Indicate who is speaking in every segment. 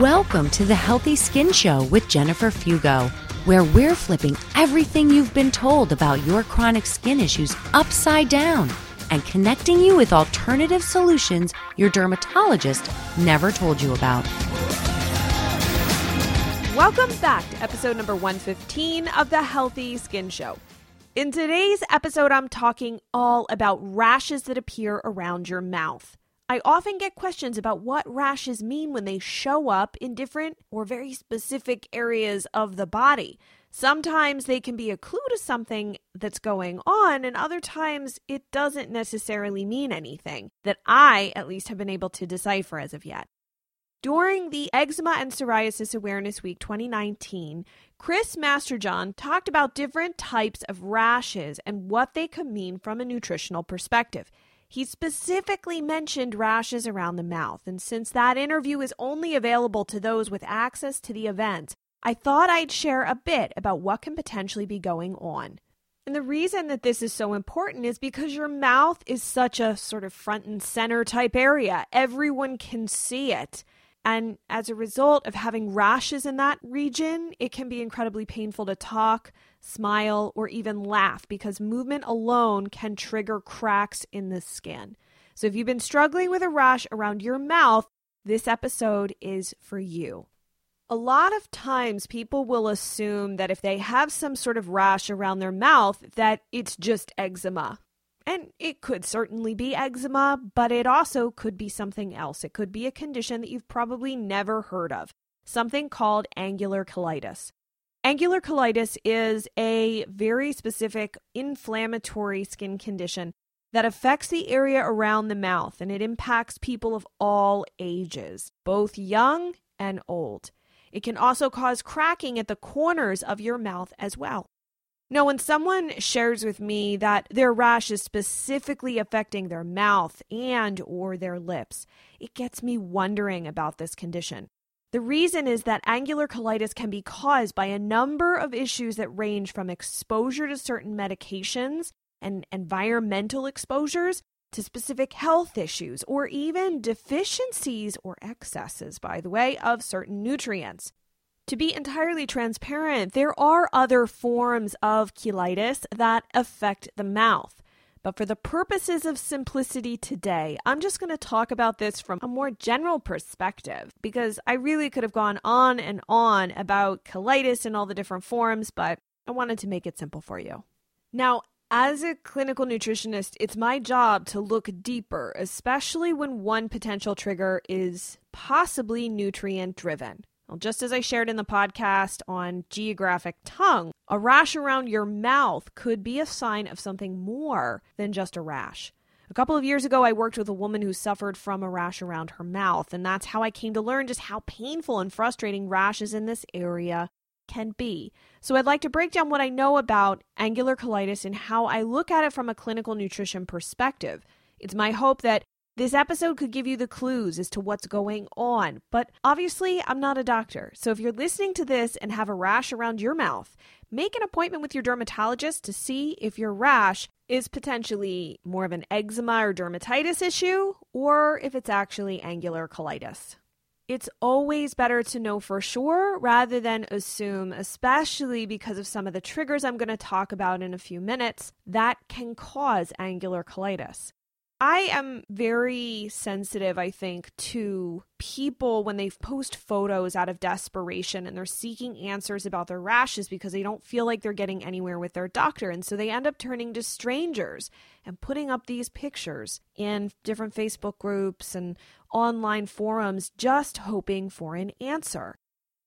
Speaker 1: Welcome to the Healthy Skin Show with Jennifer Fugo, where we're flipping everything you've been told about your chronic skin issues upside down and connecting you with alternative solutions your dermatologist never told you about.
Speaker 2: Welcome back to episode number 115 of the Healthy Skin Show. In today's episode, I'm talking all about rashes that appear around your mouth. I often get questions about what rashes mean when they show up in different or very specific areas of the body. Sometimes they can be a clue to something that's going on, and other times it doesn't necessarily mean anything that I, at least, have been able to decipher as of yet. During the Eczema and Psoriasis Awareness Week 2019, Chris Masterjohn talked about different types of rashes and what they could mean from a nutritional perspective. He specifically mentioned rashes around the mouth, and since that interview is only available to those with access to the event, I thought I'd share a bit about what can potentially be going on. And the reason that this is so important is because your mouth is such a sort of front and center type area. Everyone can see it. And as a result of having rashes in that region, it can be incredibly painful to talk, smile, or even laugh because movement alone can trigger cracks in the skin. So if you've been struggling with a rash around your mouth, this episode is for you. A lot of times people will assume that if they have some sort of rash around their mouth that it's just eczema. And it could certainly be eczema, but it also could be something else. It could be a condition that you've probably never heard of, something called angular cheilitis. Angular cheilitis is a very specific inflammatory skin condition that affects the area around the mouth and it impacts people of all ages, both young and old. It can also cause cracking at the corners of your mouth as well. Now, when someone shares with me that their rash is specifically affecting their mouth and or their lips, it gets me wondering about this condition. The reason is that angular cheilitis can be caused by a number of issues that range from exposure to certain medications and environmental exposures to specific health issues or even deficiencies or excesses, by the way, of certain nutrients. To be entirely transparent, there are other forms of cheilitis that affect the mouth. But for the purposes of simplicity today, I'm just going to talk about this from a more general perspective because I really could have gone on and on about cheilitis and all the different forms, but I wanted to make it simple for you. Now, as a clinical nutritionist, it's my job to look deeper, especially when one potential trigger is possibly nutrient driven. Well, just as I shared in the podcast on geographic tongue, a rash around your mouth could be a sign of something more than just a rash. A couple of years ago, I worked with a woman who suffered from a rash around her mouth, and that's how I came to learn just how painful and frustrating rashes in this area can be. So, I'd like to break down what I know about angular cheilitis and how I look at it from a clinical nutrition perspective. It's my hope that this episode could give you the clues as to what's going on, but obviously, I'm not a doctor. So if you're listening to this and have a rash around your mouth, make an appointment with your dermatologist to see if your rash is potentially more of an eczema or dermatitis issue or if it's actually angular cheilitis. It's always better to know for sure rather than assume, especially because of some of the triggers I'm going to talk about in a few minutes that can cause angular cheilitis. I am very sensitive, I think, to people when they post photos out of desperation and they're seeking answers about their rashes because they don't feel like they're getting anywhere with their doctor. And so they end up turning to strangers and putting up these pictures in different Facebook groups and online forums just hoping for an answer.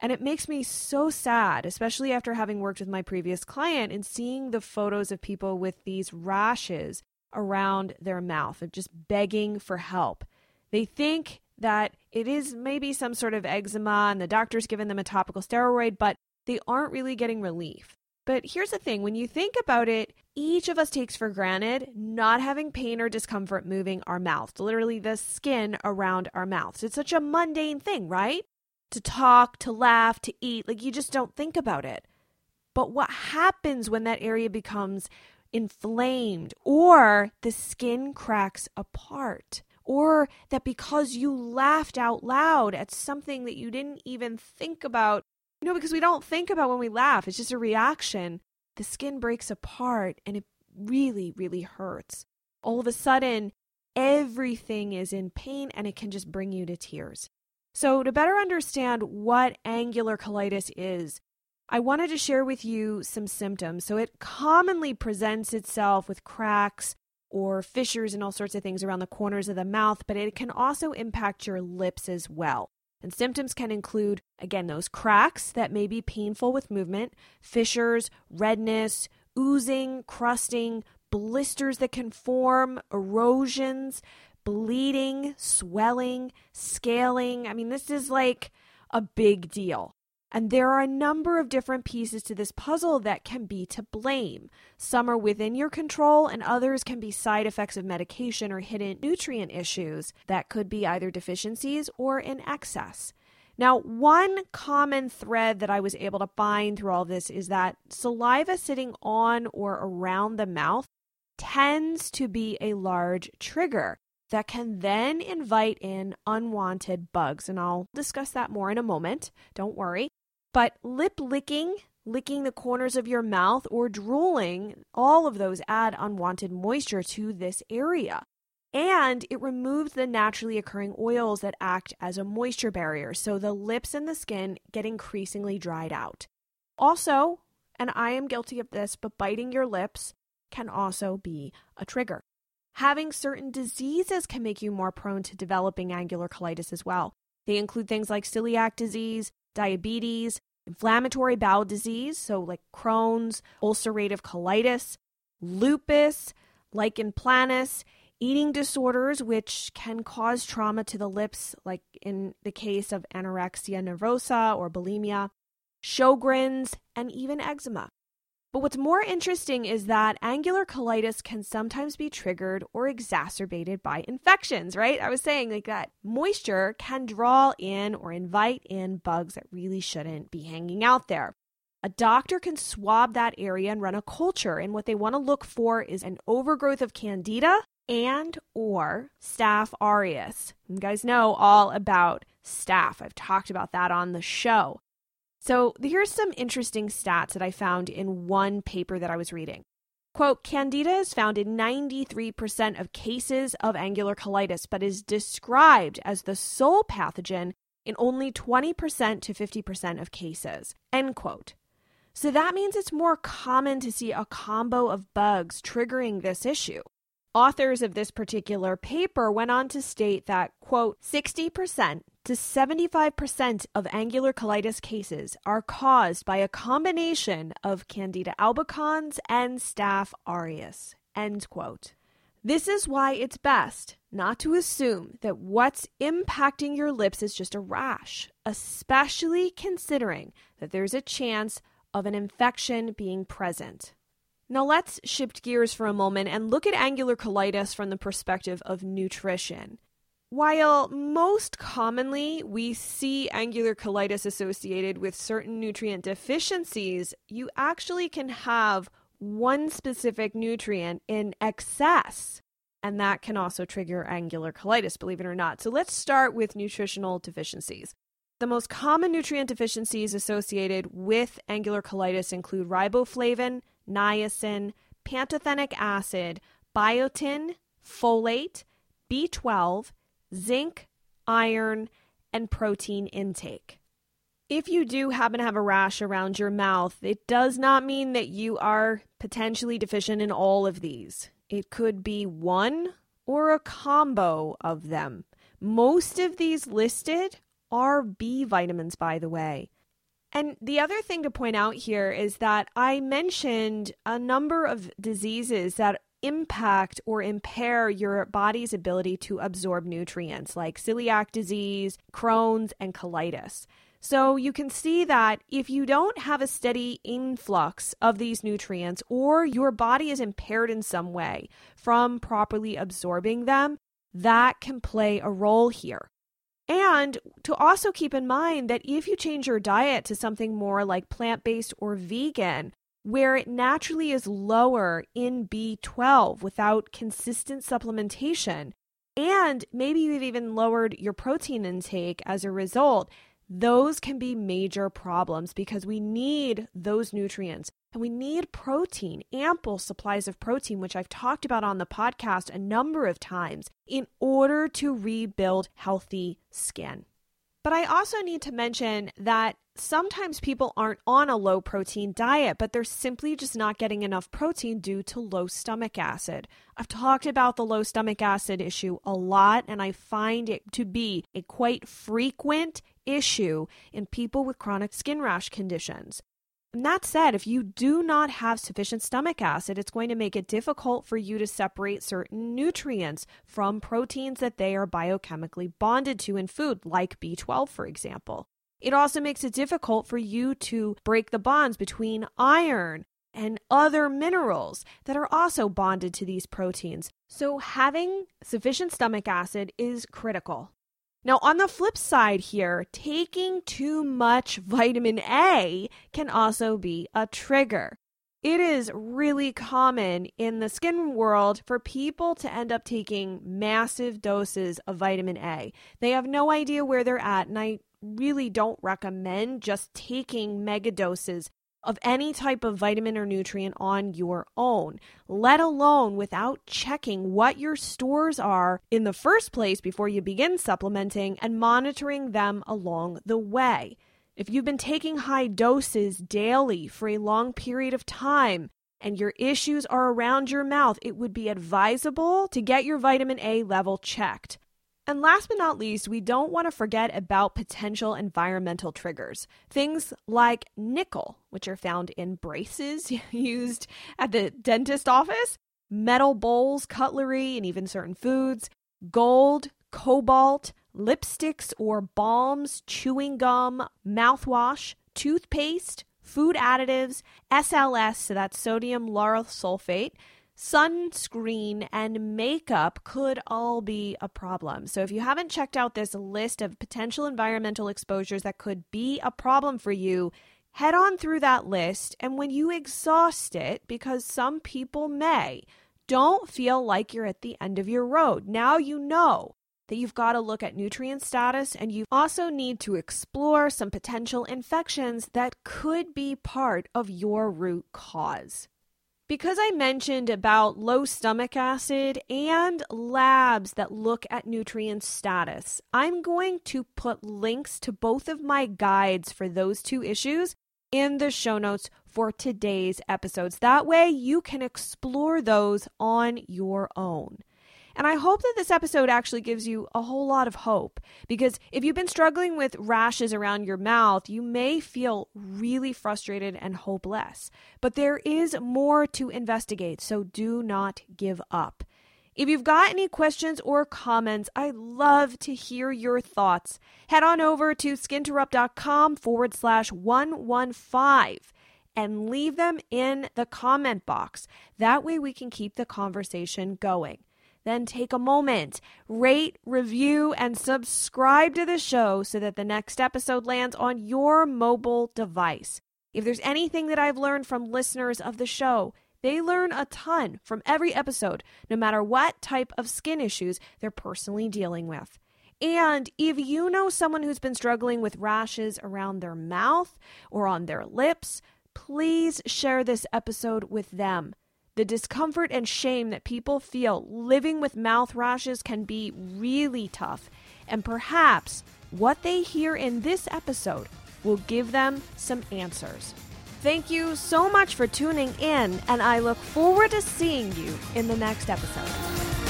Speaker 2: And it makes me so sad, especially after having worked with my previous client and seeing the photos of people with these rashes around their mouth of just begging for help. They think that it is maybe some sort of eczema and the doctor's given them a topical steroid, but they aren't really getting relief. But here's the thing when you think about it, each of us takes for granted not having pain or discomfort moving our mouth, literally the skin around our mouths. It's such a mundane thing, right? To talk, to laugh, to eat, like you just don't think about it. But what happens when that area becomes inflamed or the skin cracks apart or that because you laughed out loud at something that you didn't even think about, you know, because we don't think about when we laugh, it's just a reaction, the skin breaks apart and it really, really hurts. All of a sudden, everything is in pain and it can just bring you to tears. So, to better understand what angular cheilitis is, I wanted to share with you some symptoms. So, it commonly presents itself with cracks or fissures and all sorts of things around the corners of the mouth, but it can also impact your lips as well. And symptoms can include, again, those cracks that may be painful with movement, fissures, redness, oozing, crusting, blisters that can form, erosions, bleeding, swelling, scaling. I mean, this is like a big deal. And there are a number of different pieces to this puzzle that can be to blame. Some are within your control, and others can be side effects of medication or hidden nutrient issues that could be either deficiencies or in excess. Now, one common thread that I was able to find through all this is that saliva sitting on or around the mouth tends to be a large trigger that can then invite in unwanted bugs. And I'll discuss that more in a moment. Don't worry. But lip licking, licking the corners of your mouth, or drooling, all of those add unwanted moisture to this area. And it removes the naturally occurring oils that act as a moisture barrier. So the lips and the skin get increasingly dried out. Also, and I am guilty of this, but biting your lips can also be a trigger. Having certain diseases can make you more prone to developing angular cheilitis as well. They include things like celiac disease, diabetes, inflammatory bowel disease, so like Crohn's, ulcerative colitis, lupus, lichen planus, eating disorders, which can cause trauma to the lips, like in the case of anorexia nervosa or bulimia, Sjogren's, and even eczema. But what's more interesting is that angular cheilitis can sometimes be triggered or exacerbated by infections, right? I was saying like that moisture can draw in or invite in bugs that really shouldn't be hanging out there. A doctor can swab that area and run a culture, and what they want to look for is an overgrowth of candida and or staph aureus. You guys know all about staph. I've talked about that on the show. So here's some interesting stats that I found in one paper that I was reading. Quote, Candida is found in 93% of cases of angular cheilitis, but is described as the sole pathogen in only 20% to 50% of cases. End quote. So that means it's more common to see a combo of bugs triggering this issue. Authors of this particular paper went on to state that, quote, 60% to 75% of angular cheilitis cases are caused by a combination of Candida albicans and Staph aureus. End quote. This is why it's best not to assume that what's impacting your lips is just a rash, especially considering that there's a chance of an infection being present. Now let's shift gears for a moment and look at angular cheilitis from the perspective of nutrition. While most commonly we see angular cheilitis associated with certain nutrient deficiencies, you actually can have one specific nutrient in excess, and that can also trigger angular cheilitis, believe it or not. So let's start with nutritional deficiencies. The most common nutrient deficiencies associated with angular cheilitis include riboflavin, niacin, pantothenic acid, biotin, folate, B12, zinc, iron, and protein intake. If you do happen to have a rash around your mouth, it does not mean that you are potentially deficient in all of these. It could be one or a combo of them. Most of these listed are B vitamins, by the way. And the other thing to point out here is that I mentioned a number of diseases that impact or impair your body's ability to absorb nutrients like celiac disease, Crohn's, and colitis. So you can see that if you don't have a steady influx of these nutrients or your body is impaired in some way from properly absorbing them, that can play a role here. And to also keep in mind that if you change your diet to something more like plant based or vegan, where it naturally is lower in B12 without consistent supplementation, and maybe you've even lowered your protein intake as a result, those can be major problems because we need those nutrients. And we need protein, ample supplies of protein, which I've talked about on the podcast a number of times, in order to rebuild healthy skin. But I also need to mention that sometimes people aren't on a low protein diet, but they're simply just not getting enough protein due to low stomach acid. I've talked about the low stomach acid issue a lot, and I find it to be a quite frequent issue in people with chronic skin rash conditions. And that said, if you do not have sufficient stomach acid, it's going to make it difficult for you to separate certain nutrients from proteins that they are biochemically bonded to in food, like B12, for example. It also makes it difficult for you to break the bonds between iron and other minerals that are also bonded to these proteins. So, having sufficient stomach acid is critical. Now, on the flip side here, taking too much vitamin A can also be a trigger. It is really common in the skin world for people to end up taking massive doses of vitamin A. They have no idea where they're at, and I really don't recommend just taking mega doses of any type of vitamin or nutrient on your own, let alone without checking what your stores are in the first place before you begin supplementing and monitoring them along the way. If you've been taking high doses daily for a long period of time, and your issues are around your mouth, it would be advisable to get your vitamin A level checked. And last but not least, we don't want to forget about potential environmental triggers. Things like nickel, which are found in braces used at the dentist office, metal bowls, cutlery, and even certain foods, gold, cobalt, lipsticks or balms, chewing gum, mouthwash, toothpaste, food additives, SLS, so that's sodium lauryl sulfate sunscreen and makeup could all be a problem. So, if you haven't checked out this list of potential environmental exposures that could be a problem for you, head on through that list. And when you exhaust it, because some people may, don't feel like you're at the end of your road. Now you know that you've got to look at nutrient status and you also need to explore some potential infections that could be part of your root cause. Because I mentioned about low stomach acid and labs that look at nutrient status, I'm going to put links to both of my guides for those two issues in the show notes for today's episodes. That way you can explore those on your own. And I hope that this episode actually gives you a whole lot of hope because if you've been struggling with rashes around your mouth, you may feel really frustrated and hopeless. But there is more to investigate, so do not give up. If you've got any questions or comments, I love to hear your thoughts. Head on over to skinterrupt.com forward slash 115 and leave them in the comment box. That way we can keep the conversation going then take a moment, rate, review, and subscribe to the show so that the next episode lands on your mobile device. If there's anything that I've learned from listeners of the show, they learn a ton from every episode, no matter what type of skin issues they're personally dealing with. And if you know someone who's been struggling with rashes around their mouth or on their lips, please share this episode with them. The discomfort and shame that people feel living with mouth rashes can be really tough, and perhaps what they hear in this episode will give them some answers. Thank you so much for tuning in, and I look forward to seeing you in the next episode.